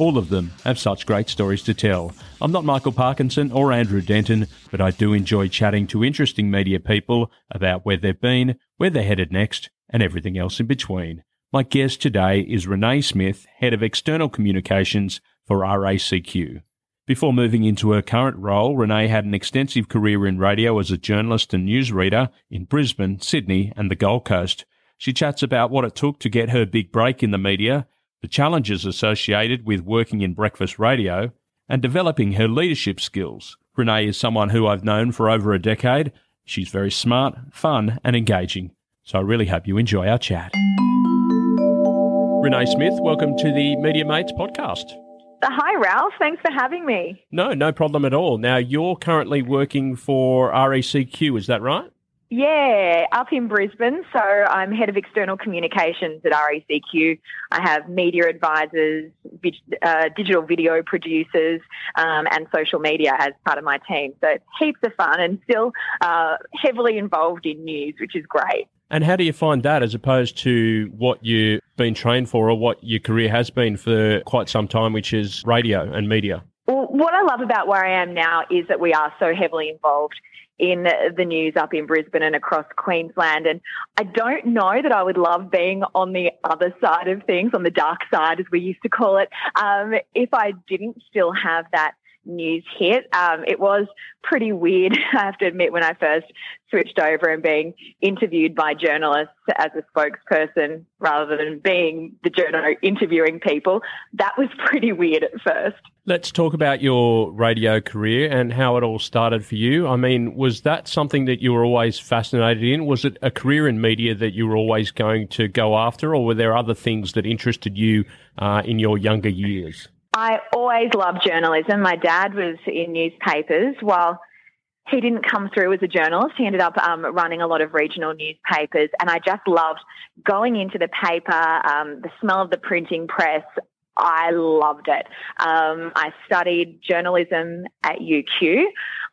All of them have such great stories to tell. I'm not Michael Parkinson or Andrew Denton, but I do enjoy chatting to interesting media people about where they've been, where they're headed next, and everything else in between. My guest today is Renee Smith, Head of External Communications for RACQ. Before moving into her current role, Renee had an extensive career in radio as a journalist and newsreader in Brisbane, Sydney, and the Gold Coast. She chats about what it took to get her big break in the media, the challenges associated with working in breakfast radio, and developing her leadership skills. Renee is someone who I've known for over a decade. She's very smart, fun, and engaging. So I really hope you enjoy our chat. Renee Smith, welcome to the Media Mates podcast. Uh, hi, Ralph. Thanks for having me. No, no problem at all. Now, you're currently working for RACQ, is that right? Yeah, up in Brisbane. So I'm head of external communications at RACQ. I have media advisors, uh, digital video producers, um, and social media as part of my team. So heaps of fun and still uh, heavily involved in news, which is great. And how do you find that as opposed to what you've been trained for or what your career has been for quite some time, which is radio and media? What I love about where I am now is that we are so heavily involved in the news up in Brisbane and across Queensland. And I don't know that I would love being on the other side of things, on the dark side, as we used to call it, um, if I didn't still have that news hit. Um, it was pretty weird, I have to admit, when I first switched over and being interviewed by journalists as a spokesperson rather than being the journal interviewing people. That was pretty weird at first. Let's talk about your radio career and how it all started for you. I mean, was that something that you were always fascinated in? Was it a career in media that you were always going to go after, or were there other things that interested you uh, in your younger years? I always loved journalism. My dad was in newspapers. While he didn't come through as a journalist, he ended up um, running a lot of regional newspapers. And I just loved going into the paper, um, the smell of the printing press. I loved it. Um, I studied journalism at UQ.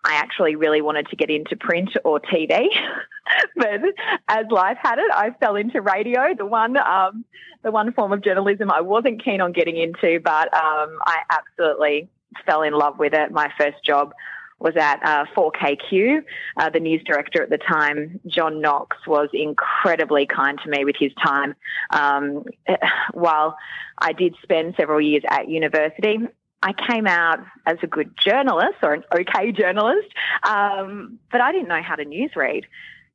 I actually really wanted to get into print or TV, but as life had it, I fell into radio. The one, um, the one form of journalism I wasn't keen on getting into, but um, I absolutely fell in love with it. My first job was at uh, 4KQ. Uh, the news director at the time, John Knox, was incredibly kind to me with his time. Um, while I did spend several years at university, I came out as a good journalist or an okay journalist, um, but I didn't know how to newsread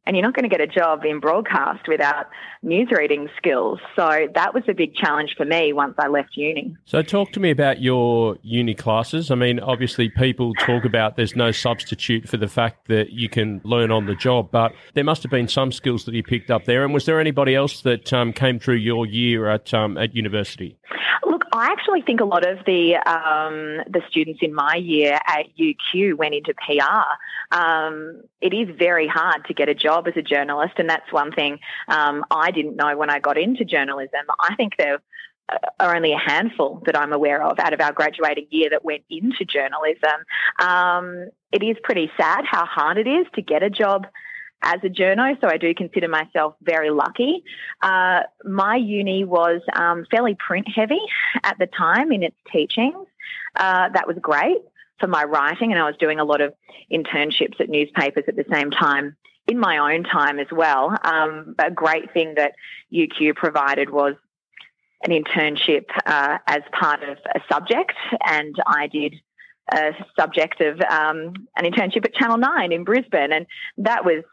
and you're not going to get a job in broadcast without news reading skills. So that was a big challenge for me once I left uni. So talk to me about your uni classes. I mean, obviously people talk about there's no substitute for the fact that you can learn on the job, but there must have been some skills that you picked up there. And was there anybody else that um, came through your year at um, at university? Look, I actually think a lot of the um, the students in my year at UQ went into PR. Um, it is very hard to get a job as a journalist, and that's one thing um, I didn't know when I got into journalism. I think there are only a handful that I'm aware of out of our graduating year that went into journalism. Um, it is pretty sad how hard it is to get a job as a journo, so I do consider myself very lucky. Uh, my uni was um, fairly print heavy at the time in its teachings. Uh, that was great for my writing, and I was doing a lot of internships at newspapers at the same time in my own time as well. Um, a great thing that UQ provided was an internship uh, as part of a subject, and I did a subject of um, an internship at Channel 9 in Brisbane. And that was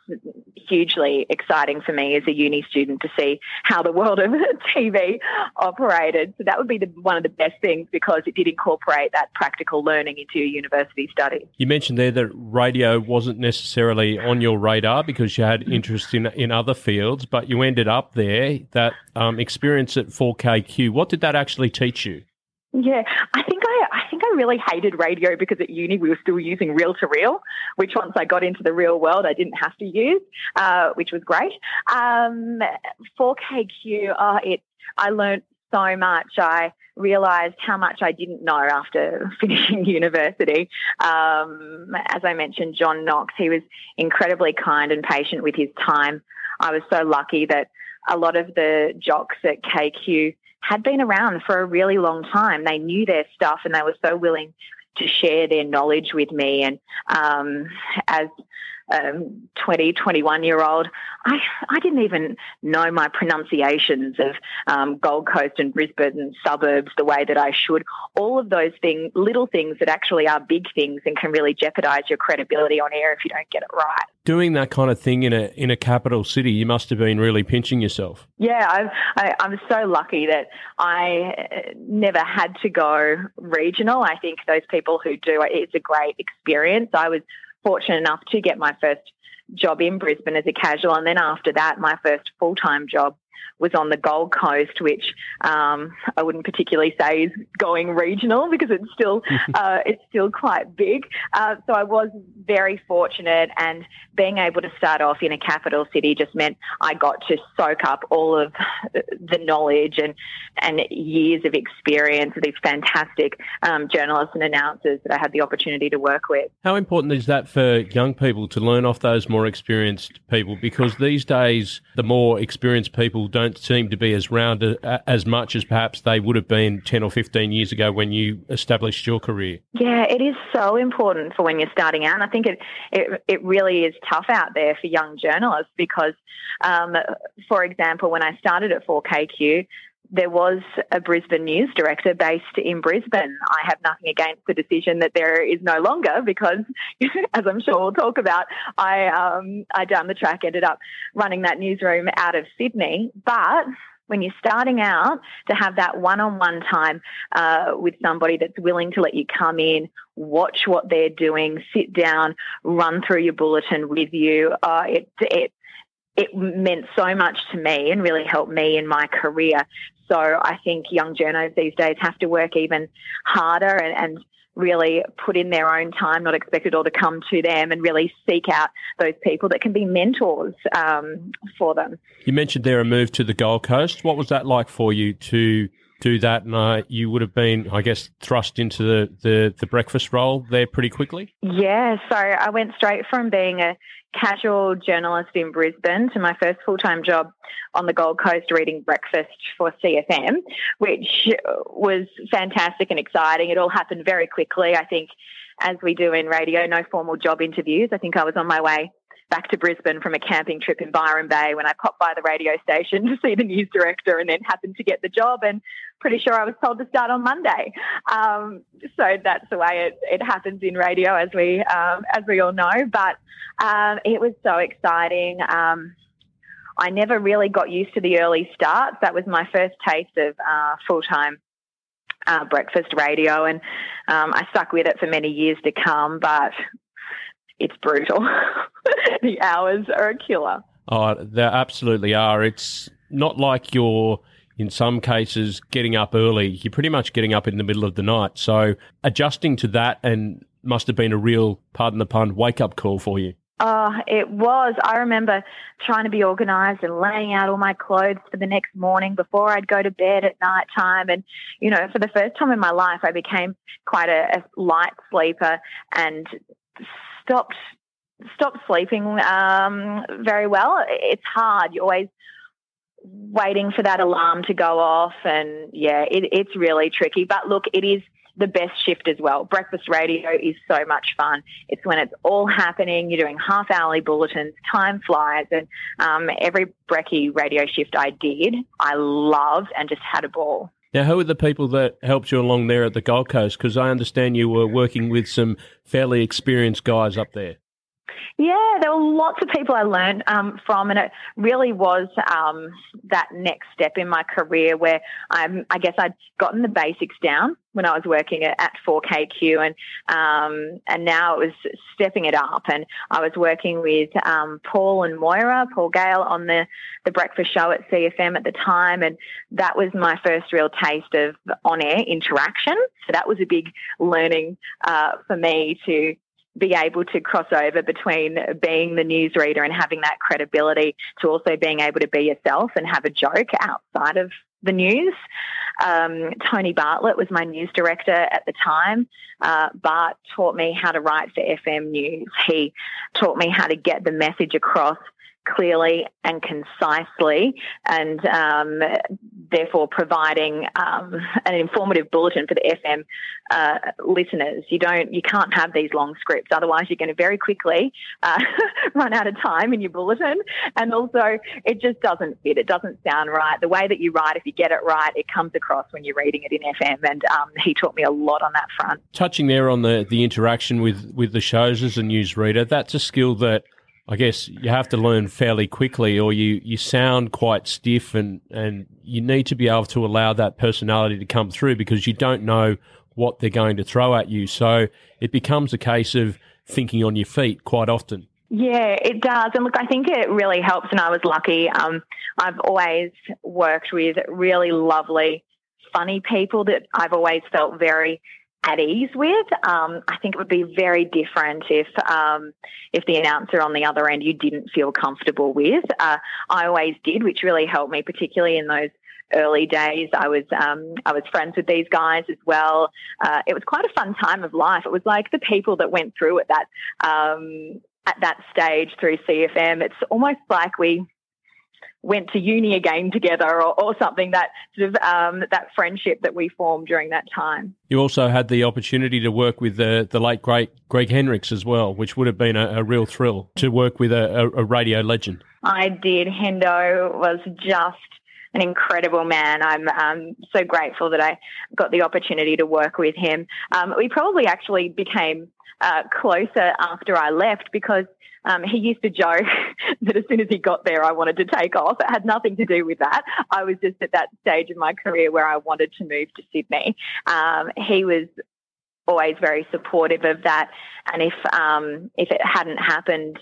hugely exciting for me as a uni student to see how the world of TV operated. So that would be the, one of the best things because it did incorporate that practical learning into your university study. You mentioned there that radio wasn't necessarily on your radar because you had interest in, in other fields, but you ended up there. That um, experience at 4KQ, what did that actually teach you? Yeah, I think I, I think I really hated radio because at uni we were still using reel to reel, which once I got into the real world I didn't have to use, uh, which was great. Um, 4KQ, oh, it I learned so much. I realized how much I didn't know after finishing university. Um, as I mentioned, John Knox, he was incredibly kind and patient with his time. I was so lucky that a lot of the jocks at KQ had been around for a really long time. They knew their stuff and they were so willing to share their knowledge with me. And um, as um, 20, 21 year old, I, I didn't even know my pronunciations of um, Gold Coast and Brisbane and suburbs the way that I should. All of those things, little things that actually are big things and can really jeopardize your credibility on air if you don't get it right. Doing that kind of thing in a in a capital city, you must have been really pinching yourself. Yeah, I've, I, I'm so lucky that I uh, never had to go regional. I think those people who do, it's a great experience. I was fortunate enough to get my first job in Brisbane as a casual. And then after that, my first full time job was on the Gold Coast, which um, I wouldn't particularly say is going regional because it's still uh, it's still quite big. Uh, so I was very fortunate, and being able to start off in a capital city just meant I got to soak up all of the knowledge and and years of experience of these fantastic um, journalists and announcers that I had the opportunity to work with. How important is that for young people to learn off those more experienced people? Because these days, the more experienced people don't seem to be as round as much as perhaps they would have been 10 or 15 years ago when you established your career. Yeah, it is so important for when you're starting out. And I think it, it, it really is tough out there for young journalists because, um, for example, when I started at 4KQ, there was a Brisbane news director based in Brisbane. I have nothing against the decision that there is no longer because, as I'm sure we'll talk about, I um, I down the track ended up running that newsroom out of Sydney. But when you're starting out, to have that one-on-one time uh, with somebody that's willing to let you come in, watch what they're doing, sit down, run through your bulletin with you, uh, it it it meant so much to me and really helped me in my career. So I think young journos these days have to work even harder and, and really put in their own time, not expect it all to come to them, and really seek out those people that can be mentors um, for them. You mentioned there a move to the Gold Coast. What was that like for you to do that? And uh, you would have been, I guess, thrust into the, the, the breakfast role there pretty quickly? Yeah, so I went straight from being a casual journalist in Brisbane to my first full time job on the Gold Coast reading breakfast for Sea FM, which was fantastic and exciting. It all happened very quickly. I think, as we do in radio, no formal job interviews. I think I was on my way back to Brisbane from a camping trip in Byron Bay when I popped by the radio station to see the news director and then happened to get the job and pretty sure I was told to start on Monday. Um, so that's the way it, it happens in radio as we um, as we all know. But um, it was so exciting. Um, I never really got used to the early starts. That was my first taste of uh, full time uh, breakfast radio, and um, I stuck with it for many years to come. But it's brutal. the hours are a killer. Oh, they absolutely are. It's not like you're in some cases getting up early. You're pretty much getting up in the middle of the night. So adjusting to that and must have been a real, pardon the pun, wake up call for you. Oh, it was. I remember trying to be organised and laying out all my clothes for the next morning before I'd go to bed at night time. And, you know, for the first time in my life, I became quite a, a light sleeper and stopped stopped sleeping um, very well. It's hard. You're always waiting for that alarm to go off, and yeah, it, it's really tricky. But look, it is the best shift as well. Breakfast radio is so much fun. It's when it's all happening. You're doing half hourly bulletins, time flies, and um, every brekkie radio shift I did, I loved and just had a ball. Now, who are the people that helped you along there at the Gold Coast? Because I understand you were working with some fairly experienced guys up there. Yeah, there were lots of people I learned um, from, and it really was um, that next step in my career where I guess I'd gotten the basics down when I was working at, at 4KQ, and um, and now it was stepping it up. And I was working with um, Paul and Moira, Paul Gale, on the the breakfast show at Sea FM at the time, and that was my first real taste of on air interaction. So that was a big learning uh, for me to be able to cross over between being the newsreader and having that credibility to also being able to be yourself and have a joke outside of the news. Um, Tony Bartlett was my news director at the time. Uh, Bart taught me how to write for FM News. He taught me how to get the message across clearly and concisely, and um, therefore providing um, an informative bulletin for the FM uh, listeners. You don't, you can't have these long scripts, otherwise you're going to very quickly uh, run out of time in your bulletin, and also it just doesn't fit. It doesn't sound right. The way that you write, if you get it right, it comes across when you're reading it in FM, and um, he taught me a lot on that front. Touching there on the the interaction with with the shows as a newsreader, that's a skill that I guess you have to learn fairly quickly, or you, you sound quite stiff, and, and you need to be able to allow that personality to come through because you don't know what they're going to throw at you. So it becomes a case of thinking on your feet quite often. Yeah, it does. And look, I think it really helps. And I was lucky. Um, I've always worked with really lovely, funny people that I've always felt very at ease with. Um, I think it would be very different if um, if the announcer on the other end you didn't feel comfortable with. Uh, I always did, which really helped me, particularly in those early days. I was um, I was friends with these guys as well. Uh, it was quite a fun time of life. It was like the people that went through at that um, at that stage through Sea FM. It's almost like we went to uni again together or, or something that sort of um, that friendship that we formed during that time. You also had the opportunity to work with the, the late great Greg Hendricks as well, which would have been a, a real thrill to work with a, a, a radio legend. I did. Hendo was just an incredible man. I'm um, so grateful that I got the opportunity to work with him. Um, we probably actually became uh, closer after I left because um, he used to joke that as soon as he got there, I wanted to take off. It had nothing to do with that. I was just at that stage in my career where I wanted to move to Sydney. Um, he was always very supportive of that, and if um, if it hadn't happened,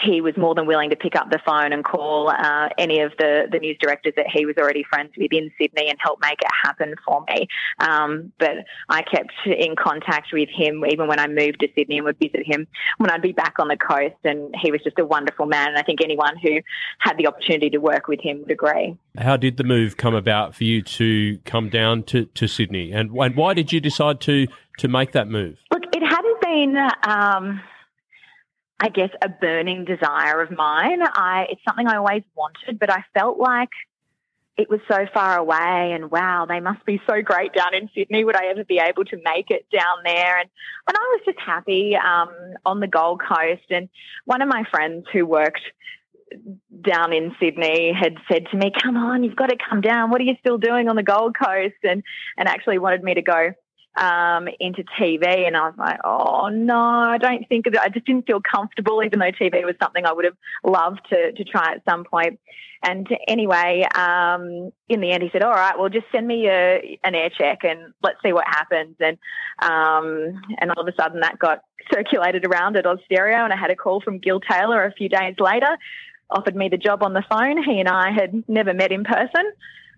he was more than willing to pick up the phone and call uh, any of the, the news directors that he was already friends with in Sydney and help make it happen for me. Um, but I kept in contact with him even when I moved to Sydney and would visit him when I'd be back on the coast. And he was just a wonderful man. And I think anyone who had the opportunity to work with him would agree. How did the move come about for you to come down to, to Sydney? And, and why did you decide to, to make that move? Look, it hadn't been. Um, I guess, a burning desire of mine. I, it's something I always wanted, but I felt like it was so far away and wow, they must be so great down in Sydney. Would I ever be able to make it down there? And, and I was just happy um, on the Gold Coast. And one of my friends who worked down in Sydney had said to me, come on, you've got to come down. What are you still doing on the Gold Coast? And, and actually wanted me to go um, into TV, and I was like, oh no, I don't think. I just didn't feel comfortable, even though TV was something I would have loved to to try at some point. And anyway, um, in the end, he said, "All right, well, just send me a, an air check and let's see what happens." And um, and all of a sudden, that got circulated around at Austereo, and I had a call from Gil Taylor a few days later, offered me the job on the phone. He and I had never met in person.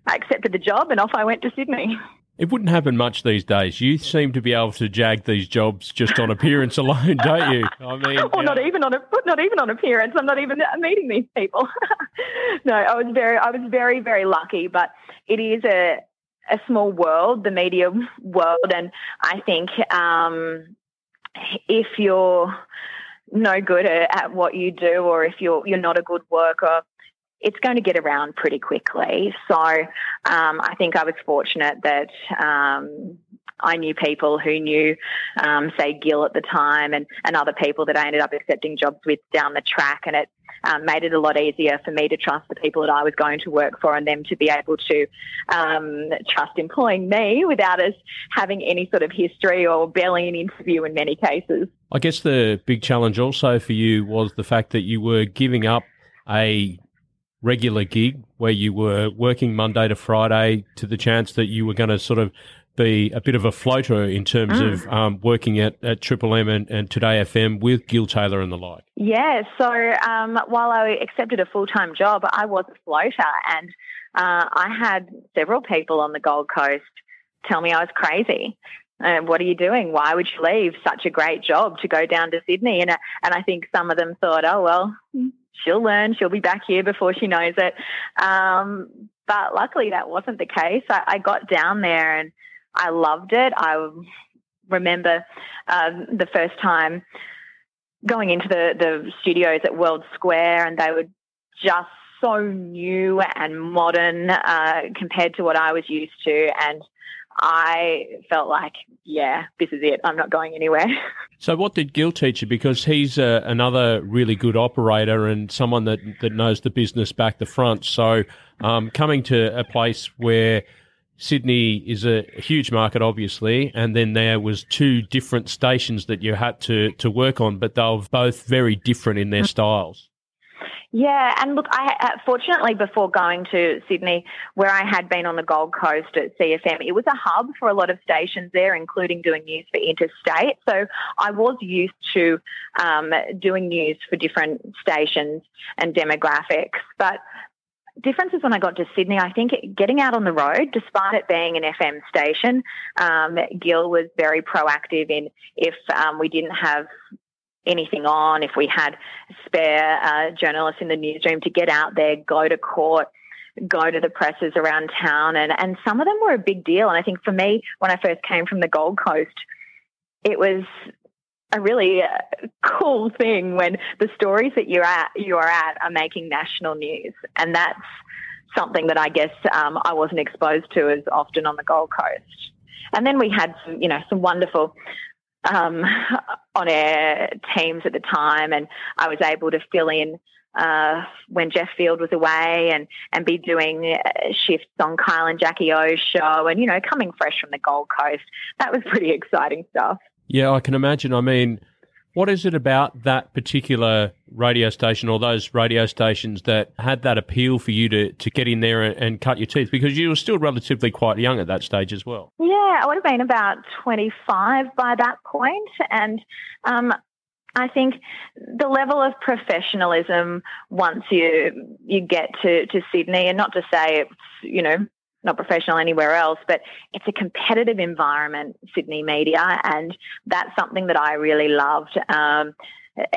I accepted the job, and off I went to Sydney. It wouldn't happen much these days. You seem to be able to jag these jobs just on appearance alone, don't you? I mean, or yeah. not even on a, not even on appearance. I'm not even meeting these people. no, I was very I was very very lucky, but it is a a small world, the media world, and I think um, if you're no good at, what you do, or if you're you're not a good worker, it's going to get around pretty quickly. So um, I think I was fortunate that um, I knew people who knew, um, say, Gil at the time and, and other people that I ended up accepting jobs with down the track. And it um, made it a lot easier for me to trust the people that I was going to work for and them to be able to um, trust employing me without us having any sort of history or barely an interview in many cases. I guess the big challenge also for you was the fact that you were giving up a regular gig where you were working Monday to Friday to the chance that you were going to sort of be a bit of a floater in terms mm. of um, working at, at Triple M and, and, Today FM with Gil Taylor and the like? Yeah, so um, while I accepted a full time job, I was a floater, and uh, I had several people on the Gold Coast tell me I was crazy. Uh, what are you doing? Why would you leave such a great job to go down to Sydney? And uh, and I think some of them thought, oh well, she'll learn. She'll be back here before she knows it. Um, but luckily, that wasn't the case. I, I got down there and I loved it. I remember um, the first time going into the, the studios at World Square, and they were just so new and modern uh, compared to what I was used to. And I felt like, yeah, this is it. I'm not going anywhere. So, what did Gil teach you? Because he's uh, another really good operator and someone that, that knows the business back to front. So, um, coming to a place where Sydney is a huge market, obviously, and then there was two different stations that you had to to work on, but they were both very different in their styles. Yeah, and look, I uh, fortunately before going to Sydney, where I had been on the Gold Coast at Sea FM, it was a hub for a lot of stations there, including doing news for interstate. So I was used to um, doing news for different stations and demographics, but differences when I got to Sydney, I think getting out on the road, despite it being an FM station, um, Gil was very proactive in if um, we didn't have anything on, if we had spare uh, journalists in the newsroom to get out there, go to court, go to the presses around town. And, and some of them were a big deal. And I think for me, when I first came from the Gold Coast, it was a really uh, cool thing when the stories that you're at you are at are making national news, and that's something that I guess um, I wasn't exposed to as often on the Gold Coast. And then we had some, you know, some wonderful um, on air teams at the time, and I was able to fill in uh, when Jeff Field was away and, and be doing uh, shifts on Kyle and Jackie O's show and, you know, coming fresh from the Gold Coast. That was pretty exciting stuff. Yeah, I can imagine. I mean, what is it about that particular radio station or those radio stations that had that appeal for you to, to get in there and, and, cut your teeth? Because you were still relatively quite young at that stage as well. Yeah, I would have been about 25 by that point. And um, I think the level of professionalism once you you get to, to Sydney, and not to say it's, you know, not professional anywhere else, but it's a competitive environment, Sydney media, and that's something that I really loved. Um,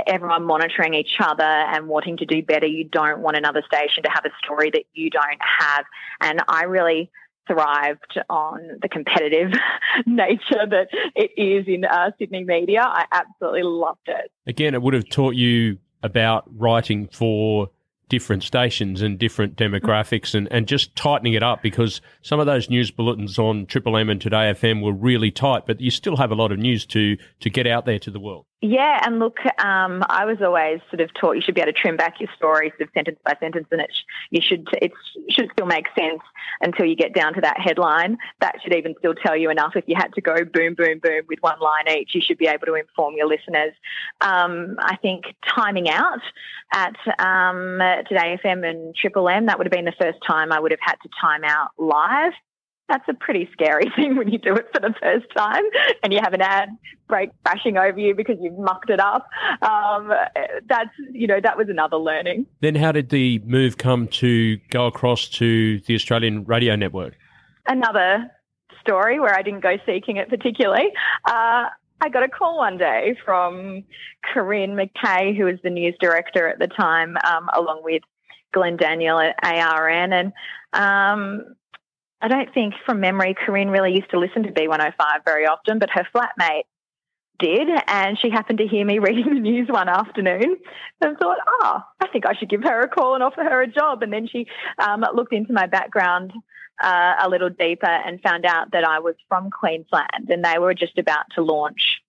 everyone monitoring each other and wanting to do better. You don't want another station to have a story that you don't have. And I really thrived on the competitive nature that it is in uh, Sydney media. I absolutely loved it. Again, it would have taught you about writing for different stations and different demographics and, and just tightening it up because some of those news bulletins on Triple M and Today FM were really tight, but you still have a lot of news to, to get out there to the world. Yeah, and look, um, I was always sort of taught you should be able to trim back your story sort of sentence by sentence, and it sh- you should it should still make sense until you get down to that headline. That should even still tell you enough. If you had to go boom, boom, boom with one line each, you should be able to inform your listeners. Um, I think timing out at um, Today FM and Triple M that would have been the first time I would have had to time out live that's a pretty scary thing when you do it for the first time and you have an ad break crashing over you because you've mucked it up. Um, that's, you know, that was another learning. Then how did the move come to go across to the Australian radio network? Another story where I didn't go seeking it particularly. Uh, I got a call one day from Corinne McKay, who was the news director at the time, um, along with Glenn Daniel at ARN. And um, I don't think from memory Corinne really used to listen to B105 very often, but her flatmate did, and she happened to hear me reading the news one afternoon and thought, oh, I think I should give her a call and offer her a job. And then she um, looked into my background uh, a little deeper and found out that I was from Queensland and they were just about to launch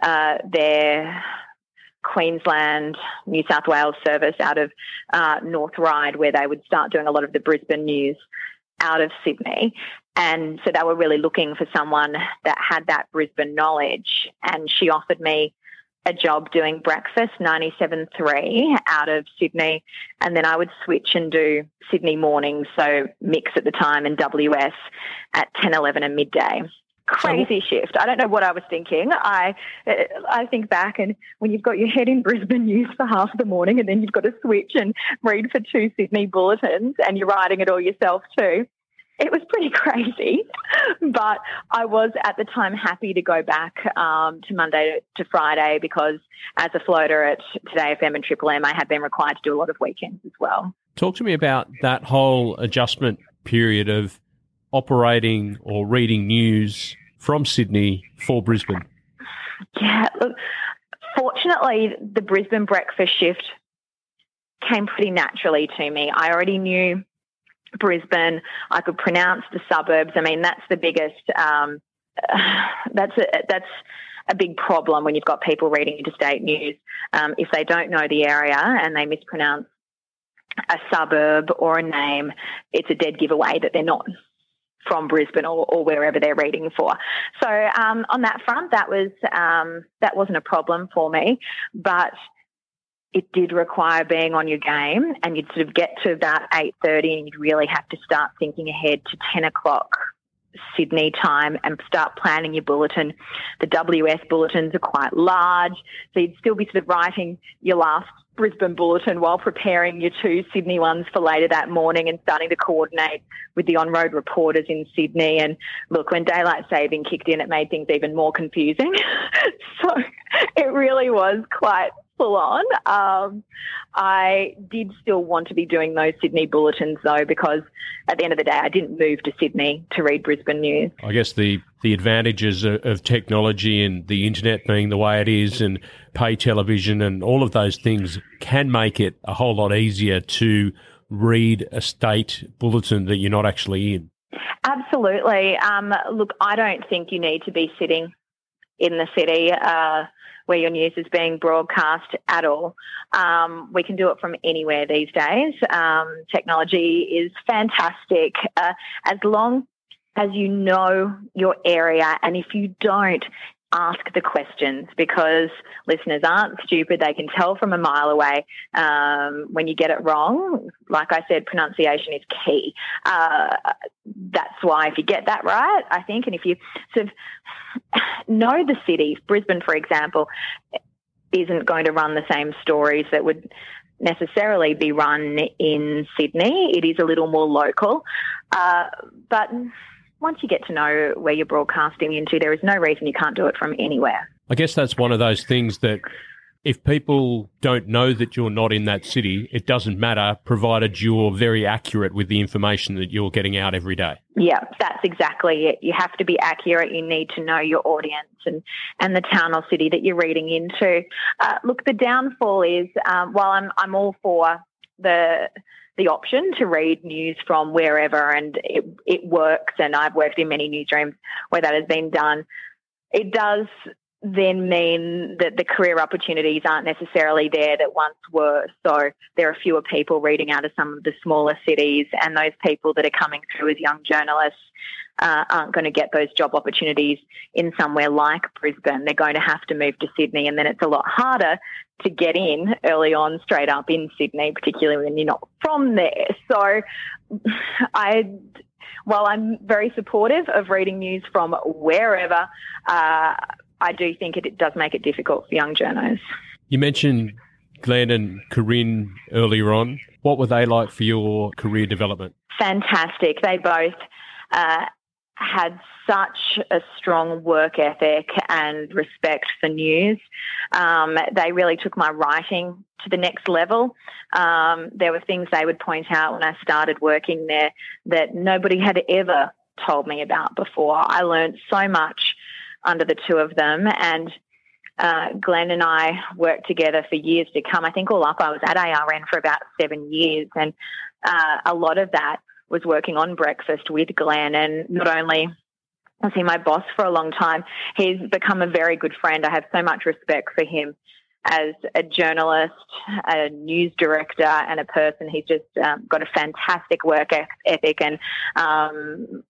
uh, their Queensland, New South Wales service out of uh, North Ryde, where they would start doing a lot of the Brisbane news out of Sydney. And so they were really looking for someone that had that Brisbane knowledge. And she offered me a job doing breakfast 97.3 out of Sydney. And then I would switch and do Sydney mornings, so mix at the time and WS at 10, 11 and midday. Crazy shift. I don't know what I was thinking. I I think back and when you've got your head in Brisbane news for half the morning and then you've got to switch and read for two Sydney bulletins and you're writing it all yourself too it was pretty crazy, but I was at the time happy to go back um, to Monday to Friday because as a floater at Today FM and Triple M, I had been required to do a lot of weekends as well. Talk to me about that whole adjustment period of operating or reading news from Sydney for Brisbane. Yeah, look, fortunately, the Brisbane breakfast shift came pretty naturally to me. I already knew Brisbane. I could pronounce the suburbs. I mean, that's the biggest. Um, that's a, that's a big problem when you've got people reading interstate news. Um, if they don't know the area and they mispronounce a suburb or a name, it's a dead giveaway that they're not from Brisbane or, or wherever they're reading for. So um, on that front, that was um, that wasn't a problem for me, but it did require being on your game and you'd sort of get to about 8.30 and you'd really have to start thinking ahead to 10 o'clock Sydney time and start planning your bulletin. The WS bulletins are quite large, so you'd still be sort of writing your last Brisbane bulletin while preparing your two Sydney ones for later that morning and starting to coordinate with the on road reporters in Sydney. And look, when daylight saving kicked in, it made things even more confusing. so it really was quite full on. Um, I did still want to be doing those Sydney bulletins though, because at the end of the day, I didn't move to Sydney to read Brisbane news. I guess the, the advantages of, of technology and the internet being the way it is and pay television and all of those things can make it a whole lot easier to read a state bulletin that you're not actually in. Absolutely. Um, look, I don't think you need to be sitting in the city. Uh, where your news is being broadcast at all. Um, we can do it from anywhere these days. Um, technology is fantastic uh, as long as you know your area, and if you don't, ask the questions because listeners aren't stupid. They can tell from a mile away um, when you get it wrong. Like I said, pronunciation is key. Uh, that's why if you get that right, I think, and if you sort of know the city, Brisbane, for example, isn't going to run the same stories that would necessarily be run in Sydney. It is a little more local. Uh, but once you get to know where you're broadcasting into, there is no reason you can't do it from anywhere. I guess that's one of those things that if people don't know that you're not in that city, it doesn't matter, provided you're very accurate with the information that you're getting out every day. Yeah, that's exactly it. You have to be accurate. You need to know your audience and, and the town or city that you're reading into. Uh, look, the downfall is um, while I'm, I'm all for the the option to read news from wherever and it, it works and I've worked in many newsrooms where that has been done. It does then mean that the career opportunities aren't necessarily there that once were. So there are fewer people reading out of some of the smaller cities, and those people that are coming through as young journalists uh, aren't going to get those job opportunities in somewhere like Brisbane. They're going to have to move to Sydney, and then it's a lot harder to get in early on straight up in Sydney, particularly when you're not from there. So I while I'm very supportive of reading news from wherever, uh, I do think it, it does make it difficult for young journos. You mentioned Glenn and Corinne earlier on. What were they like for your career development? Fantastic. They both uh, had such a strong work ethic and respect for news. Um, they really took my writing to the next level. Um, there were things they would point out when I started working there that nobody had ever told me about before. I learned so much under the two of them. And uh, Glenn and I worked together for years to come. I think all up, I was at ARN for about seven years, and uh, a lot of that was working on breakfast with Glenn. And not only was he my boss for a long time, he's become a very good friend. I have so much respect for him as a journalist, a news director, and a person. He's just um, got a fantastic work ethic, and um,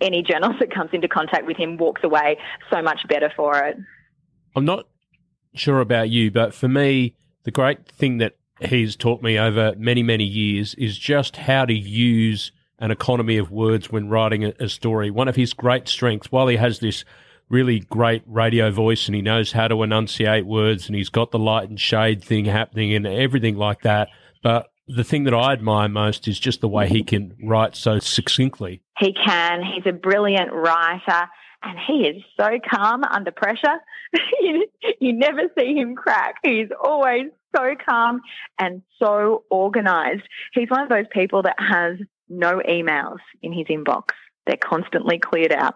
any journalist that comes into contact with him walks away so much better for it. I'm not sure about you, but for me, the great thing that he's taught me over many, many years is just how to use an economy of words when writing a, a story. One of his great strengths, while he has this really great radio voice and he knows how to enunciate words and he's got the light and shade thing happening and everything like that. But the thing that I admire most is just the way he can write so succinctly. He can. He's a brilliant writer and he is so calm under pressure. you, you never see him crack. He's always so calm and so organized. He's one of those people that has no emails in his inbox. They're constantly cleared out.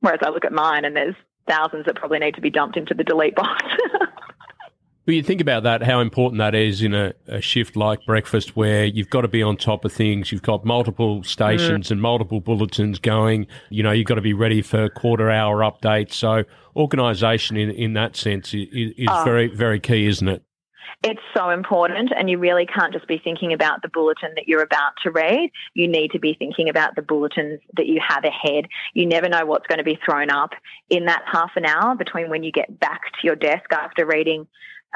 Whereas I look at mine and there's thousands that probably need to be dumped into the delete box. Well, you think about that, how important that is in a, a, shift like breakfast where you've got to be on top of things. You've got multiple stations mm. and multiple bulletins going. You know, you've got to be ready for quarter hour updates. So organisation in, in that sense is, is oh. very, very key, isn't it? It's so important, and you really can't just be thinking about the bulletin that you're about to read. You need to be thinking about the bulletins that you have ahead. You never know what's going to be thrown up in that half an hour between when you get back to your desk after reading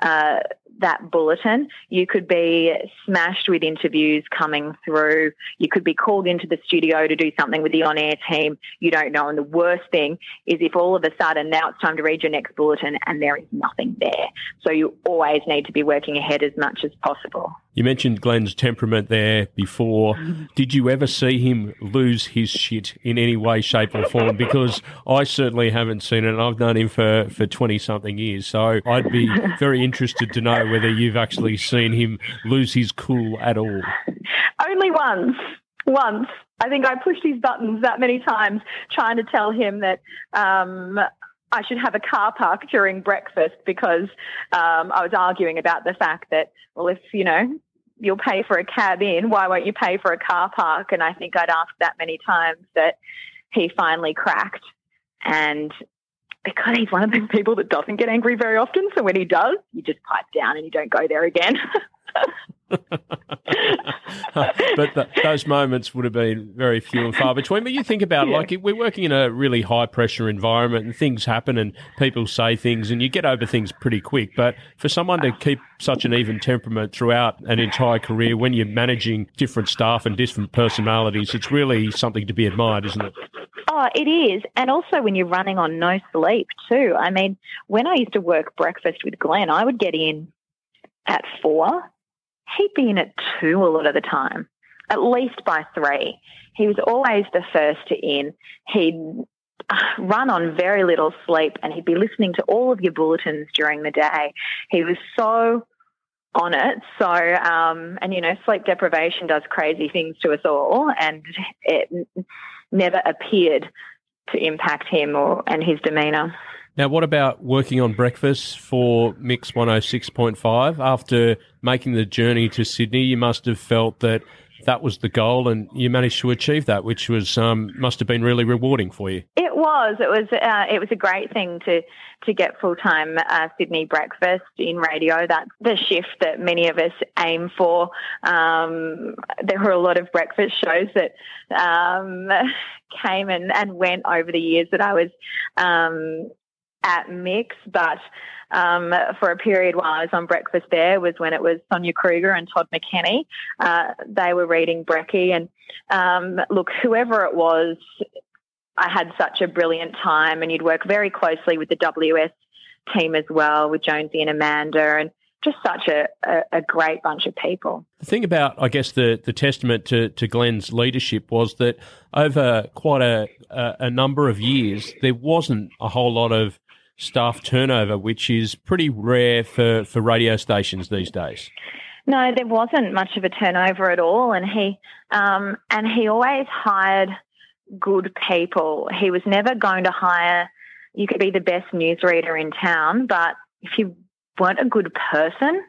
uh, that bulletin. You could be smashed with interviews coming through. You could be called into the studio to do something with the on air team. You don't know. And the worst thing is if all of a sudden now it's time to read your next bulletin and there is nothing there. So you always need to be working ahead as much as possible. You mentioned Glenn's temperament there before. Did you ever see him lose his shit in any way, shape, or form? Because I certainly haven't seen it, and I've known him for for twenty something years. So I'd be very interested to know whether you've actually seen him lose his cool at all. Only once. Once. I think I pushed his buttons that many times trying to tell him that um, I should have a car park during breakfast because um, I was arguing about the fact that, well, if, you know, you'll pay for a cab in, why won't you pay for a car park? And I think I'd asked that many times that he finally cracked. And because he's one of those people that doesn't get angry very often, so when he does, you just pipe down and you don't go there again. but those moments would have been very few and far between. But you think about yeah. like we're working in a really high pressure environment, and things happen, and people say things, and you get over things pretty quick. But for someone to keep such an even temperament throughout an entire career, when you're managing different staff and different personalities, it's really something to be admired, isn't it? Oh, it is. And also when you're running on no sleep, too. I mean, when I used to work breakfast with Glenn, I would get in at four he'd be in at two a lot of the time, at least by three. He was always the first to in. He'd run on very little sleep and he'd be listening to all of your bulletins during the day. He was so on it. So, um, and you know, sleep deprivation does crazy things to us all, and it never appeared to impact him or and his demeanour. Now, what about working on breakfast for Mix 106.5? After making the journey to Sydney, you must have felt that that was the goal and you managed to achieve that, which was um, must have been really rewarding for you. It was. It was. Uh, it was a great thing to to get full time uh, Sydney breakfast in radio. That's the shift that many of us aim for. Um, there were a lot of breakfast shows that um, came and, and went over the years that I was um, at Mix, but um, for a period while I was on breakfast there was when it was Sonia Kruger and Todd McKenney. Uh, they were reading Brecky, and um, look, whoever it was, I had such a brilliant time, and you'd work very closely with the WS team as well, with Jonesy and Amanda, and just such a, a, a, great bunch of people. The thing about, I guess, the, the testament to, to Glenn's leadership was that over quite a, a, a number of years, there wasn't a whole lot of staff turnover, which is pretty rare for, for radio stations these days. No, there wasn't much of a turnover at all, and he um, and he always hired good people. He was never going to hire you could be the best newsreader in town, but if you weren't a good person,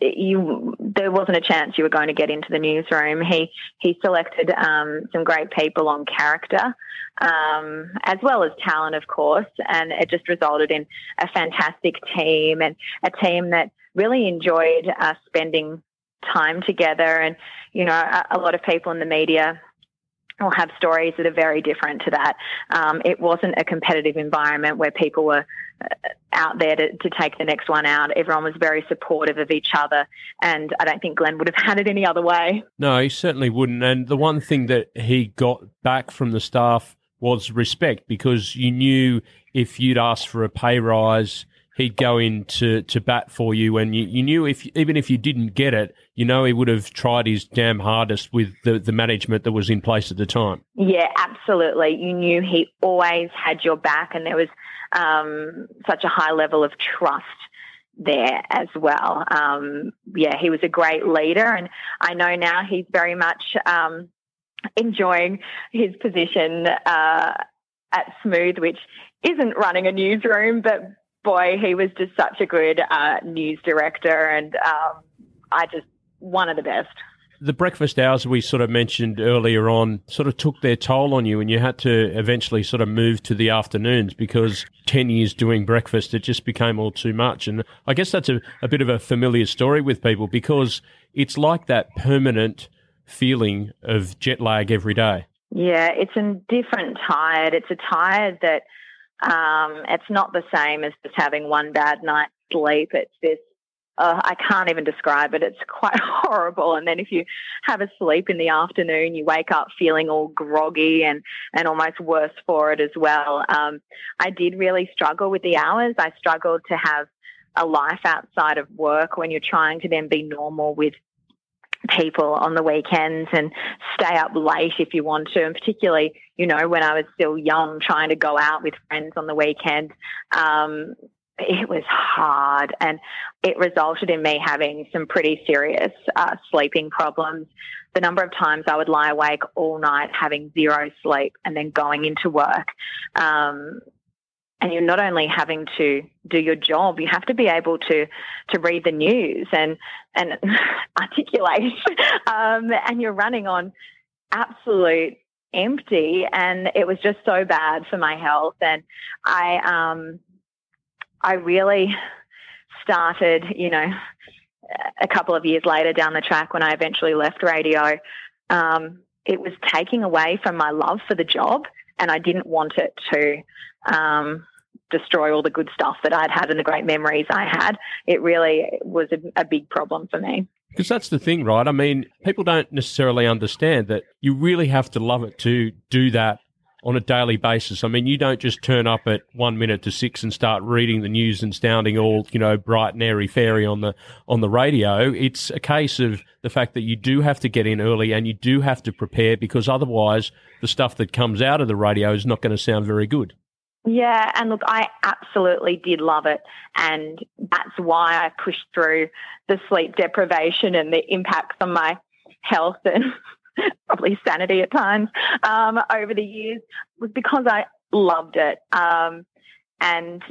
you there wasn't a chance you were going to get into the newsroom. He he selected um, some great people on character, um, as well as talent, of course, and it just resulted in a fantastic team and a team that really enjoyed uh, spending time together. And you know, a, a lot of people in the media will have stories that are very different to that. Um, it wasn't a competitive environment where people were out there to, to take the next one out. Everyone was very supportive of each other, and I don't think Glenn would have had it any other way. No, he certainly wouldn't. And the one thing that he got back from the staff was respect because you knew if you'd asked for a pay rise he'd go in to, to bat for you, and you, you knew if even if you didn't get it, you know he would have tried his damn hardest with the, the management that was in place at the time. Yeah, absolutely. You knew he always had your back, and there was um, such a high level of trust there as well. Um, yeah, he was a great leader, and I know now he's very much um, enjoying his position uh, at Smooth, which isn't running a newsroom, but boy, he was just such a good uh, news director, and um, I just one of the best. The breakfast hours we sort of mentioned earlier on sort of took their toll on you, and you had to eventually sort of move to the afternoons because 10 years doing breakfast, it just became all too much. And I guess that's a, a bit of a familiar story with people because it's like that permanent feeling of jet lag every day. Yeah, it's a different tired. It's a tired that um, it's not the same as just having one bad night's sleep. It's this, uh, I can't even describe it. It's quite horrible. And then if you have a sleep in the afternoon, you wake up feeling all groggy and, and almost worse for it as well. Um, I did really struggle with the hours. I struggled to have a life outside of work when you're trying to then be normal with people on the weekends and stay up late if you want to. And particularly, you know, when I was still young, trying to go out with friends on the weekend, um, it was hard and it resulted in me having some pretty serious uh, sleeping problems. The number of times I would lie awake all night having zero sleep and then going into work. Um, and you're not only having to do your job, you have to be able to to read the news and and articulate, um, and you're running on absolute empty, and it was just so bad for my health, and I um I really started, you know, a couple of years later down the track when I eventually left radio. Um, it was taking away from my love for the job and I didn't want it to um, destroy all the good stuff that I'd had and the great memories I had. It really was a, a big problem for me. Because that's the thing, right? I mean, people don't necessarily understand that you really have to love it to do that on a daily basis. I mean, you don't just turn up at one minute to six and start reading the news and sounding all you know bright and airy fairy on the on the radio. It's a case of the fact that you do have to get in early and you do have to prepare because otherwise the stuff that comes out of the radio is not going to sound very good. Yeah, and look, I absolutely did love it. And that's why I pushed through the sleep deprivation and the impacts on my health and probably sanity at times um, over the years, was because I loved it. Um, and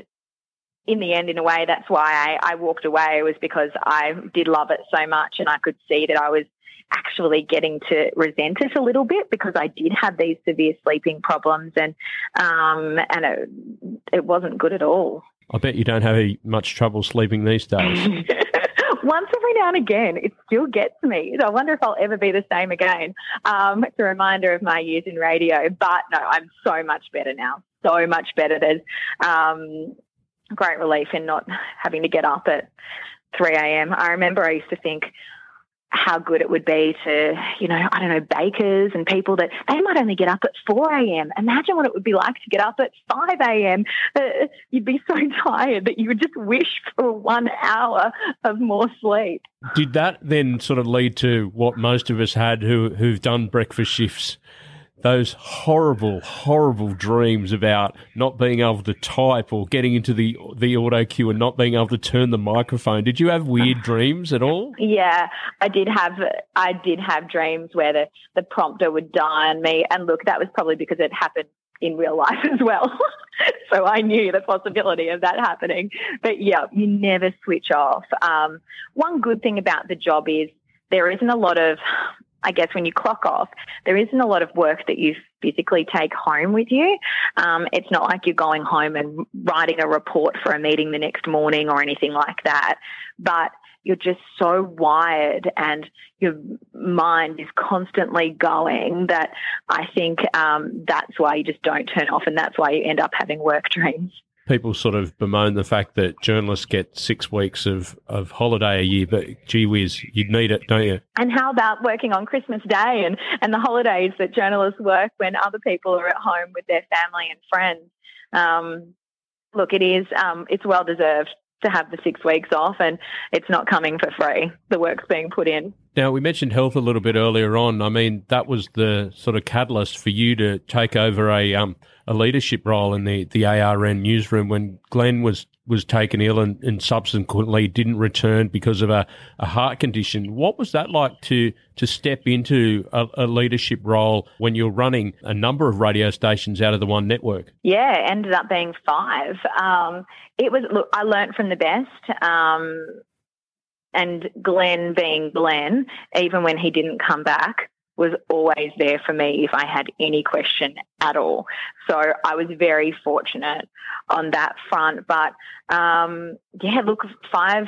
in the end, in a way, that's why I, I walked away, was because I did love it so much and I could see that I was actually getting to resent it a little bit because I did have these severe sleeping problems and um, and it, it wasn't good at all. I bet you don't have much trouble sleeping these days. Once every now and again, it still gets me. I wonder if I'll ever be the same again. Um, it's a reminder of my years in radio. But no, I'm so much better now. So much better. There's um, great relief in not having to get up at 3 a.m. I remember I used to think, how good it would be to, you know, I don't know, bakers and people that they might only get up at 4 a.m. Imagine what it would be like to get up at 5 a.m. Uh, you'd be so tired that you would just wish for one hour of more sleep. Did that then sort of lead to what most of us had who, who've done breakfast shifts? Those horrible, horrible dreams about not being able to type or getting into the the auto cue and not being able to turn the microphone. Did you have weird dreams at all? Yeah, I did have I did have dreams where the, the prompter would die on me. And look, that was probably because it happened in real life as well. so I knew the possibility of that happening. But yeah, you never switch off. Um, one good thing about the job is there isn't a lot of, I guess, when you clock off, there isn't a lot of work that you physically take home with you. Um, it's not like you're going home and writing a report for a meeting the next morning or anything like that. But you're just so wired and your mind is constantly going that I think um, that's why you just don't turn off and that's why you end up having work dreams. People sort of bemoan the fact that journalists get six weeks of, of holiday a year, but gee whiz, you'd need it, don't you? And how about working on Christmas Day and, and the holidays that journalists work when other people are at home with their family and friends? Um, look, it is um, it's well deserved to have the six weeks off and it's not coming for free. The work's being put in. Now, we mentioned health a little bit earlier on. I mean, that was the sort of catalyst for you to take over a um, a leadership role in the, the ARN newsroom when Glenn was was taken ill and, and subsequently didn't return because of a, a heart condition. What was that like to to step into a, a, leadership role when you're running a number of radio stations out of the one network? Yeah, ended up being five. Um, it was look, I learned from the best. Um, and Glenn being Glenn, even when he didn't come back, was always there for me if I had any question at all. So I was very fortunate on that front. But um, yeah, look, five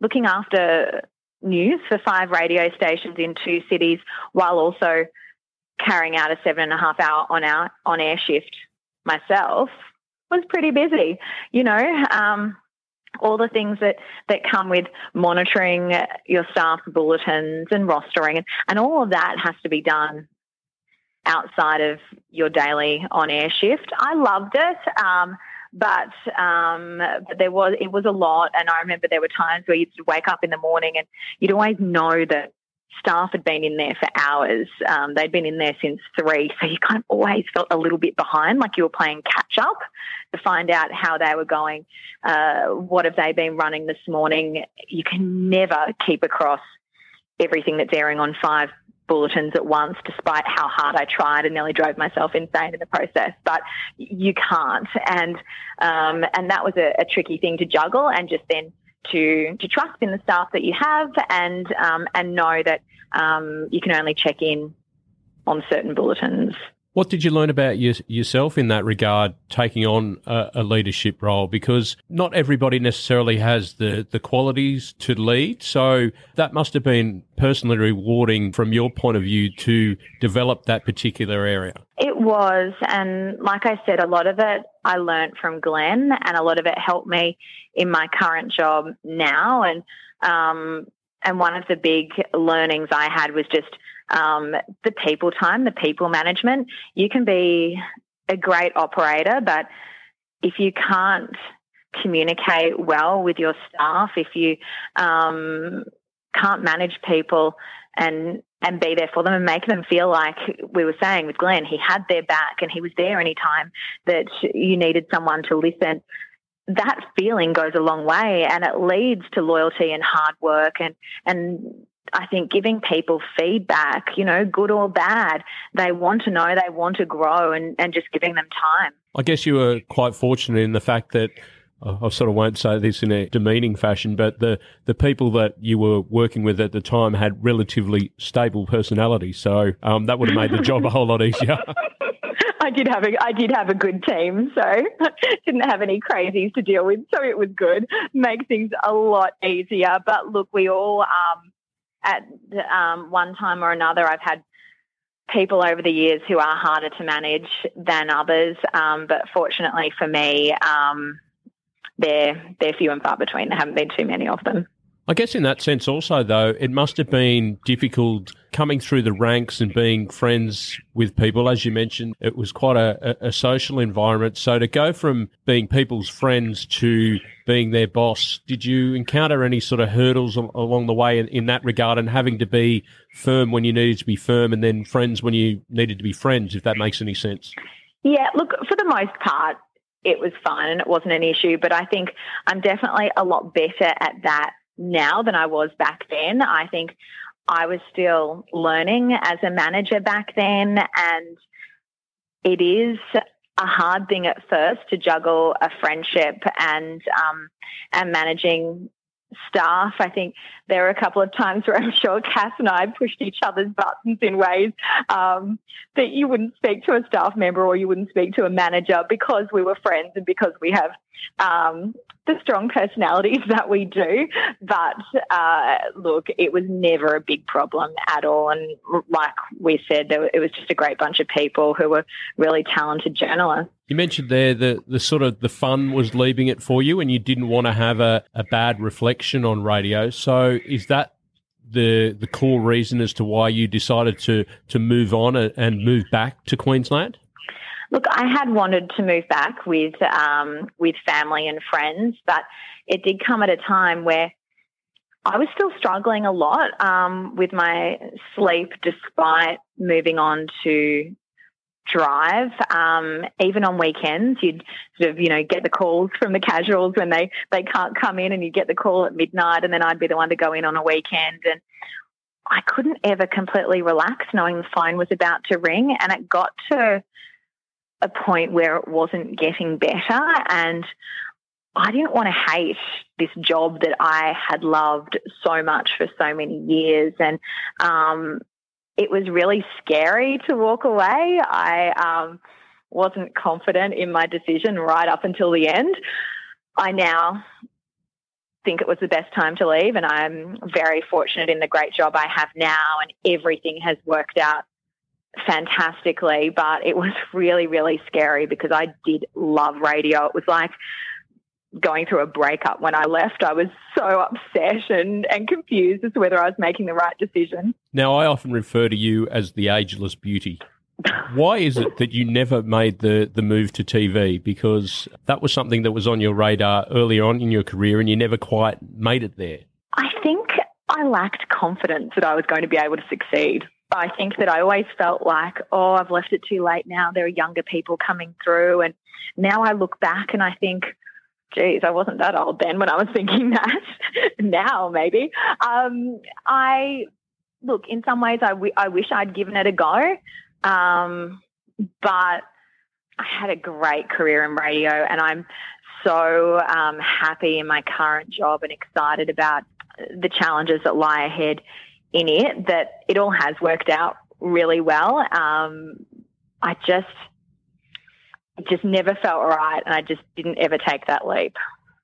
looking after news for five radio stations in two cities while also carrying out a seven and a half hour on our on air shift myself was pretty busy. You know, um, all the things that, that come with monitoring your staff bulletins and rostering and, and all of that has to be done outside of your daily on air shift. I loved it. Um, but um, but there was it was a lot, and I remember there were times where you'd wake up in the morning and you'd always know that staff had been in there for hours. Um, they'd been in there since three, so you kind of always felt a little bit behind, like you were playing catch up to find out how they were going. Uh, what have they been running this morning? You can never keep across everything that's airing on five bulletins at once, despite how hard I tried and nearly drove myself insane in the process. But you can't, and um, and that was a, a tricky thing to juggle, and just then to to trust in the staff that you have and um, and know that um, you can only check in on certain bulletins. What did you learn about your, yourself in that regard, taking on a, a, leadership role? Because not everybody necessarily has the, the qualities to lead. So that must have been personally rewarding from your point of view to develop that particular area. It was. And like I said, a lot of it I learned from Glenn, and a lot of it helped me in my current job now. And, um, and one of the big learnings I had was just um, the people time, the people management. You can be a great operator, but if you can't communicate well with your staff, if you um, can't manage people and and be there for them and make them feel like we were saying with Glenn, he had their back and he was there anytime that you needed someone to listen. That feeling goes a long way and it leads to loyalty and hard work and and I think giving people feedback, you know, good or bad, they want to know, they want to grow, and, and just giving them time. I guess you were quite fortunate in the fact that I sort of won't say this in a demeaning fashion, but the, the people that you were working with at the time had relatively stable personalities, so um, that would have made the job a whole lot easier. I did have a I did have a good team, so didn't have any crazies to deal with, so it was good. Make things a lot easier. But look, we all um, at um, one time or another, I've had people over the years who are harder to manage than others. Um, but fortunately for me, um, they're they're few and far between. There haven't been too many of them. I guess in that sense also though, it must have been difficult coming through the ranks and being friends with people. As you mentioned, it was quite a, a, social environment. So to go from being people's friends to being their boss, did you encounter any sort of hurdles along the way in, in that regard and having to be firm when you needed to be firm and then friends when you needed to be friends, if that makes any sense? Yeah, look, for the most part, it was fine and it wasn't an issue, but I think I'm definitely a lot better at that now than I was back then. I think I was still learning as a manager back then, and it is a hard thing at first to juggle a friendship and um, and managing staff. I think there were a couple of times where I'm sure Cass and I pushed each other's buttons in ways um, that you wouldn't speak to a staff member or you wouldn't speak to a manager because we were friends and because we have um, the strong personalities that we do. But uh, look, it was never a big problem at all. And like we said, it was just a great bunch of people who were really talented journalists. You mentioned there the, the sort of the fun was leaving it for you and you didn't want to have a, a bad reflection on radio. So is that the the core reason as to why you decided to to move on and move back to Queensland? Look, I had wanted to move back with um, with family and friends, but it did come at a time where I was still struggling a lot um, with my sleep, despite moving on to drive. Um, even on weekends, you'd sort of, you know, get the calls from the casuals when they, they can't come in and you get the call at midnight and then I'd be the one to go in on a weekend. And I couldn't ever completely relax knowing the phone was about to ring. And it got to a point where it wasn't getting better. And I didn't want to hate this job that I had loved so much for so many years. And um, it was really scary to walk away. I um, wasn't confident in my decision right up until the end. I now think it was the best time to leave, and I'm very fortunate in the great job I have now, and everything has worked out fantastically, but it was really, really scary because I did love radio. It was like going through a breakup when I left. I was so upset and, and confused as to whether I was making the right decision. Now, I often refer to you as the ageless beauty. Why is it that you never made the, the move to TV? Because that was something that was on your radar earlier on in your career and you never quite made it there. I think I lacked confidence that I was going to be able to succeed. I think that I always felt like, oh, I've left it too late now. There are younger people coming through. And now I look back and I think, geez, I wasn't that old then when I was thinking that. now, maybe. Um, I, look, in some ways, I, w- I wish I'd given it a go. Um, but I had a great career in radio and I'm so um, happy in my current job and excited about the challenges that lie ahead in it that it all has worked out really well. Um, I just, just never felt right, and I just didn't ever take that leap.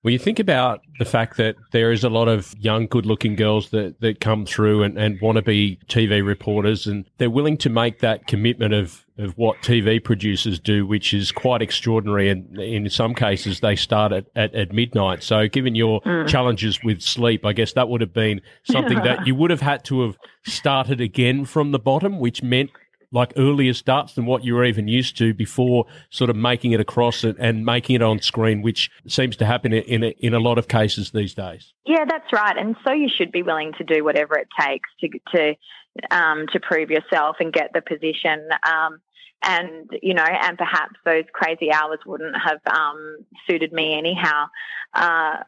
Well, you think about the fact that there is a lot of young, good looking girls that, that come through and, and want to be TV reporters, and they're willing to make that commitment of, of what TV producers do, which is quite extraordinary. And in some cases, they start at, at, at midnight. So, given your mm. challenges with sleep, I guess that would have been something that you would have had to have started again from the bottom, which meant like earlier starts than what you were even used to before sort of making it across it and making it on screen, which seems to happen in a, in a lot of cases these days. Yeah, that's right. And so you should be willing to do whatever it takes to to um, to prove yourself and get the position. Um, and you know, and perhaps those crazy hours wouldn't have um, suited me anyhow. Uh,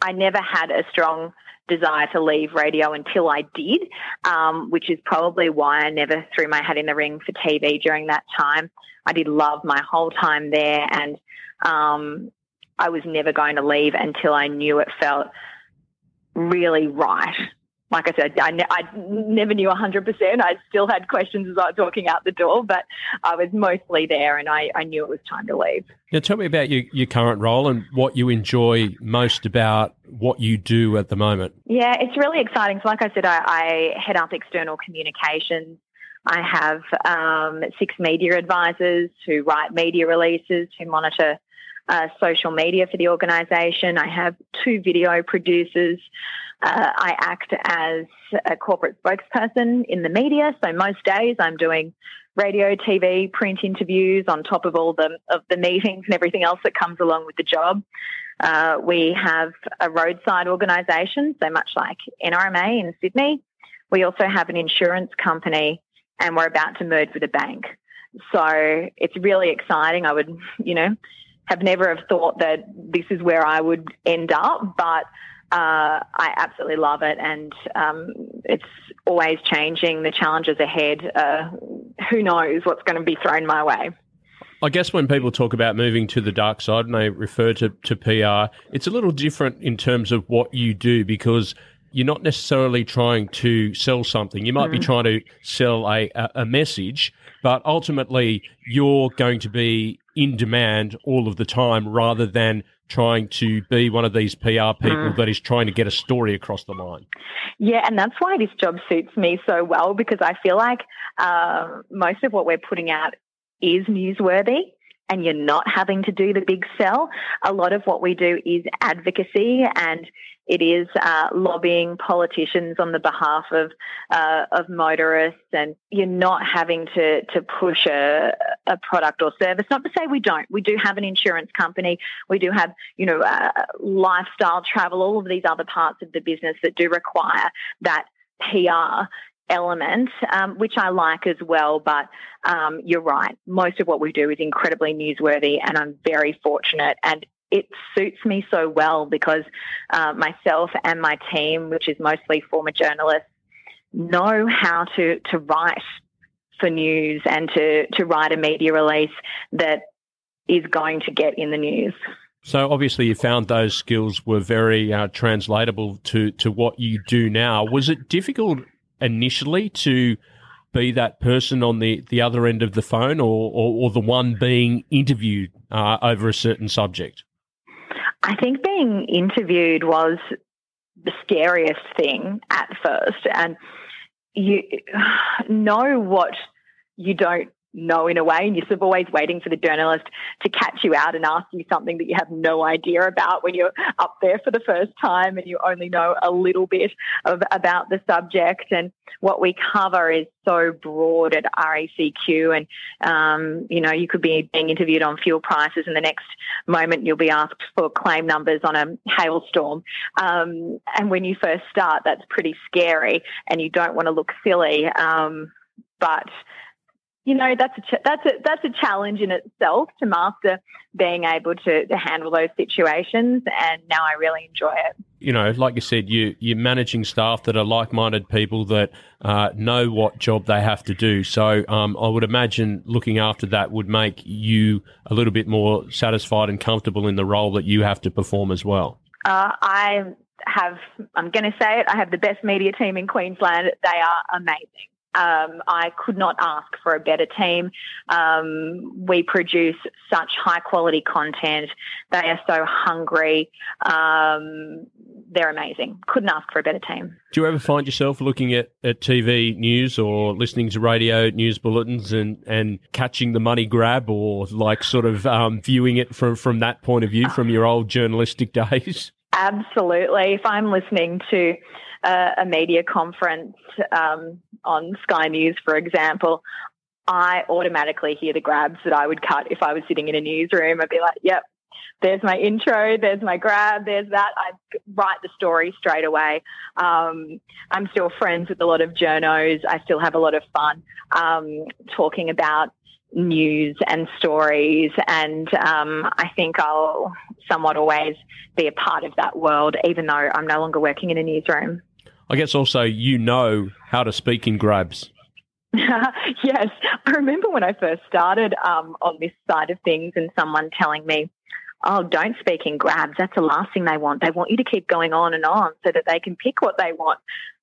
I never had a strong desire to leave radio until I did, um, which is probably why I never threw my hat in the ring for TV during that time. I did love my whole time there, and um, I was never going to leave until I knew it felt really right like I said, I, ne- I never knew 100%. I still had questions as I was walking out the door, but I was mostly there and I, I knew it was time to leave. Now, tell me about your, your current role and what you enjoy most about what you do at the moment. Yeah, it's really exciting. So, like I said, I, I head up external communications. I have um, six media advisors who write media releases, who monitor uh, social media for the organisation. I have two video producers. Uh, I act as a corporate spokesperson in the media. So most days I'm doing radio, TV, print interviews on top of all the of the meetings and everything else that comes along with the job. Uh, we have a roadside organisation, so much like NRMA in Sydney. We also have an insurance company, and we're about to merge with a bank. So it's really exciting. I would, you know, have never have thought that this is where I would end up, but uh, I absolutely love it, and um, it's always changing. The challenges ahead, uh, who knows what's going to be thrown my way. I guess when people talk about moving to the dark side and they refer to, to PR, it's a little different in terms of what you do because you're not necessarily trying to sell something. You might mm. be trying to sell a, a message, but ultimately you're going to be in demand all of the time rather than trying to be one of these PR people mm. that is trying to get a story across the line. Yeah, and that's why this job suits me so well because I feel like uh, most of what we're putting out is newsworthy and you're not having to do the big sell. A lot of what we do is advocacy and it is uh, lobbying politicians on the behalf of uh, of motorists, and you're not having to to push a, a product or service. Not to say we don't. We do have an insurance company. We do have you know uh, lifestyle travel, all of these other parts of the business that do require that PR element, um, which I like as well. But um, you're right. Most of what we do is incredibly newsworthy, and I'm very fortunate. And it suits me so well because uh, myself and my team, which is mostly former journalists, know how to to write for news and to to write a media release that is going to get in the news. So obviously, you found those skills were very uh, translatable to to what you do now. Was it difficult initially to be that person on the, the other end of the phone or, or, or the one being interviewed uh, over a certain subject? I think being interviewed was the scariest thing at first. And you know what you don't know in a way, and you're sort of always waiting for the journalist to catch you out and ask you something that you have no idea about when you're up there for the first time and you only know a little bit of about the subject. And what we cover is so broad at RACQ, and um, you know you could be being interviewed on fuel prices, and the next moment you'll be asked for claim numbers on a hailstorm. Um, and when you first start, that's pretty scary, and you don't want to look silly. Um, but you know that's a ch- that's a that's a challenge in itself to master being able to, to handle those situations and now I really enjoy it. You know, like you said, you you're managing staff that are like-minded people that uh, know what job they have to do. So um, I would imagine looking after that would make you a little bit more satisfied and comfortable in the role that you have to perform as well. Uh, I have, I'm going to say it, I have the best media team in Queensland. They are amazing. Um, I could not ask for a better team. Um, we produce such high quality content. They are so hungry. Um, they're amazing. Couldn't ask for a better team. Do you ever find yourself looking at, at TV news or listening to radio news bulletins and, and catching the money grab or like sort of um, viewing it from, from that point of view from your old journalistic days? Absolutely. If I'm listening to a, a media conference um, on Sky News, for example, I automatically hear the grabs that I would cut if I was sitting in a newsroom. I'd be like, yep, there's my intro, there's my grab, there's that. I write the story straight away. Um, I'm still friends with a lot of journos. I still have a lot of fun um, talking about news and stories. And um, I think I'll somewhat always be a part of that world, even though I'm no longer working in a newsroom. I guess also you know how to speak in grabs. yes. I remember when I first started um, on this side of things and someone telling me, oh, don't speak in grabs. That's the last thing they want. They want you to keep going on and on so that they can pick what they want.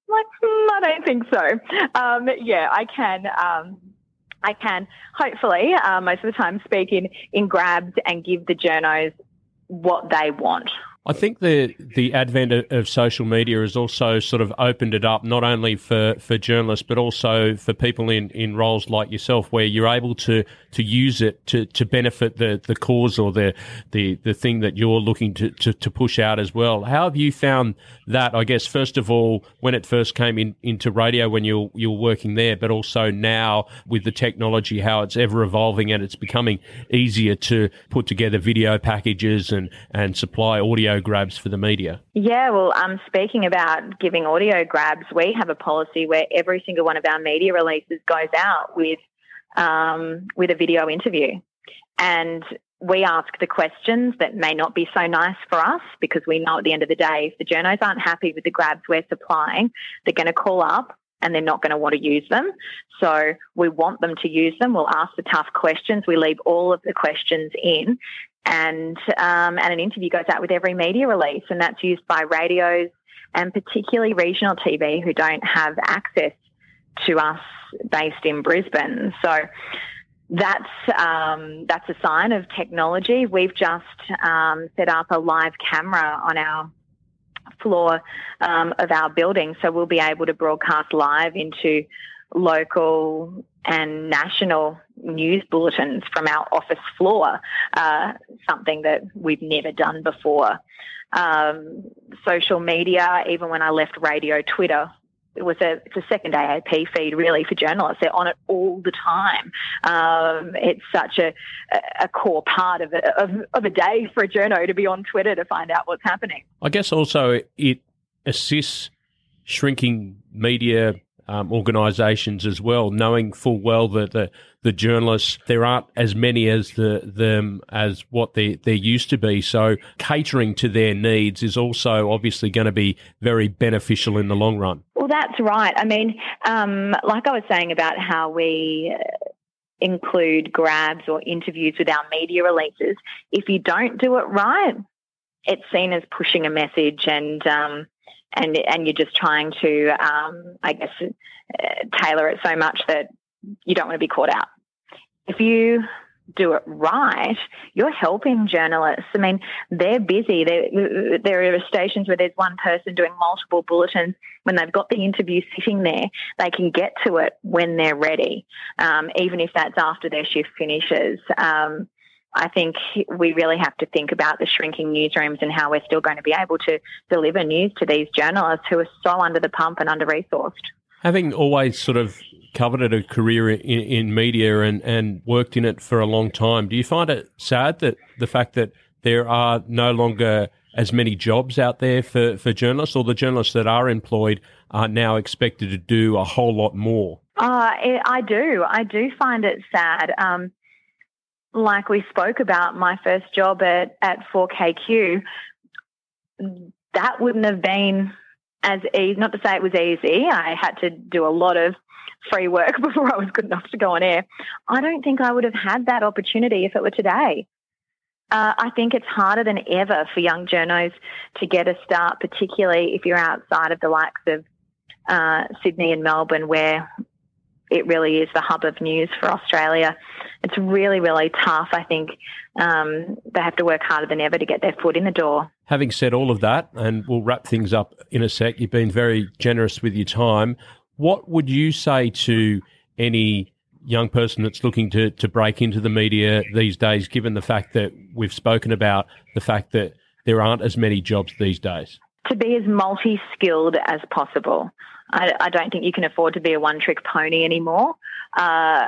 I'm like, mm, I don't think so. Um, yeah, I can. I can hopefully uh, most of the time speak in, in grabs and give the journos what they want. I think the the advent of social media has also sort of opened it up not only for, for journalists but also for people in, in roles like yourself where you're able to to use it to, to benefit the, the cause or the, the the thing that you're looking to, to, to push out as well. How have you found that? I guess first of all when it first came in into radio when you're you're working there, but also now with the technology how it's ever evolving and it's becoming easier to put together video packages and, and supply audio grabs for the media? Yeah, well, um, speaking about giving audio grabs, we have a policy where every single one of our media releases goes out with um, with a video interview, and we ask the questions that may not be so nice for us because we know at the end of the day, if the journos aren't happy with the grabs we're supplying, they're going to call up and they're not going to want to use them. So we want them to use them. We'll ask the tough questions. We leave all of the questions in, and um, and an interview goes out with every media release, and that's used by radios and particularly regional TV who don't have access to us based in Brisbane. So that's um, that's a sign of technology. We've just um, set up a live camera on our floor um, of our building, so we'll be able to broadcast live into local and national news bulletins from our office floor, uh, something that we've never done before. Um, social media, even when I left radio, Twitter, it was a it's a second AAP feed really for journalists. They're on it all the time. Um, it's such a, a core part of a, of, of a day for a journo to be on Twitter to find out what's happening. I guess also it assists shrinking media um, organisations as well, knowing full well that the, the journalists there aren't as many as the them as what they there used to be. So catering to their needs is also obviously going to be very beneficial in the long run. Well, that's right. I mean, um, like I was saying about how we. Uh, include grabs or interviews with our media releases. If you don't do it right, it's seen as pushing a message and um, and and you're just trying to, um, I guess, uh, tailor it so much that you don't want to be caught out. If you do it right, you're helping journalists. I mean, they're busy. They're, there are stations where there's one person doing multiple bulletins. When they've got the interview sitting there, they can get to it when they're ready, um, even if that's after their shift finishes. Um, I think we really have to think about the shrinking newsrooms and how we're still going to be able to deliver news to these journalists who are so under the pump and under resourced. Having always sort of coveted a career in, in media and, and worked in it for a long time, do you find it sad that the fact that there are no longer as many jobs out there for, for journalists, or the journalists that are employed are now expected to do a whole lot more? Uh, I do. I do find it sad. Um, like we spoke about, my first job at, at 4KQ, that wouldn't have been as easy, not to say it was easy. I had to do a lot of free work before I was good enough to go on air. I don't think I would have had that opportunity if it were today. Uh, I think it's harder than ever for young journos to get a start, particularly if you're outside of the likes of uh, Sydney and Melbourne, where it really is the hub of news for Australia. It's really, really tough. I think um, they have to work harder than ever to get their foot in the door. Having said all of that, and we'll wrap things up in a sec, you've been very generous with your time. What would you say to any young person that's looking to, to break into the media these days, given the fact that we've spoken about the fact that there aren't as many jobs these days? To be as multi skilled as possible. I, I, don't think you can afford to be a one trick pony anymore. Uh,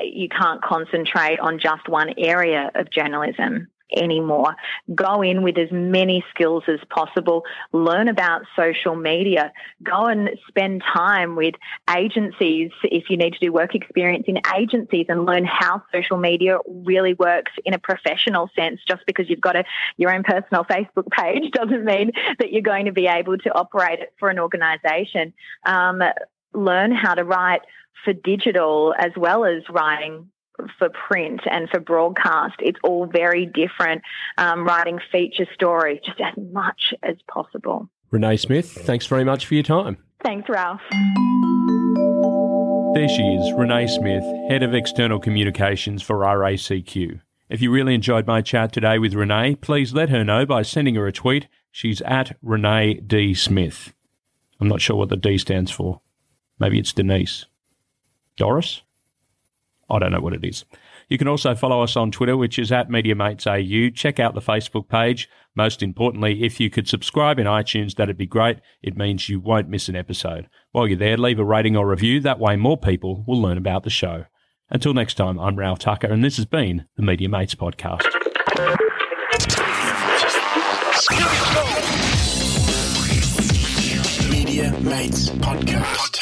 you can't concentrate on just one area of journalism anymore. Go in with as many skills as possible. Learn about social media. Go and spend time with agencies if you need to do work experience in agencies and learn how social media really works in a professional sense. Just because you've got a, your own personal Facebook page doesn't mean that you're going to be able to operate it for an organization. Um, learn how to write for digital as well as writing for print and for broadcast. It's all very different. Um, writing feature stories just as much as possible. Renee Smith, thanks very much for your time. Thanks, Ralph. There she is, Renee Smith, Head of External Communications for RACQ. If you really enjoyed my chat today with Renee, please let her know by sending her a tweet. She's at Renee D. Smith. I'm not sure what the D stands for. Maybe it's Denise. Doris? I don't know what it is. You can also follow us on Twitter, which is at MediaMatesAU. Check out the Facebook page. Most importantly, if you could subscribe in iTunes, that'd be great. It means you won't miss an episode. While you're there, leave a rating or review. That way, more people will learn about the show. Until next time, I'm Ralph Tucker, and this has been the Media Mates Podcast. Media Mates Podcast.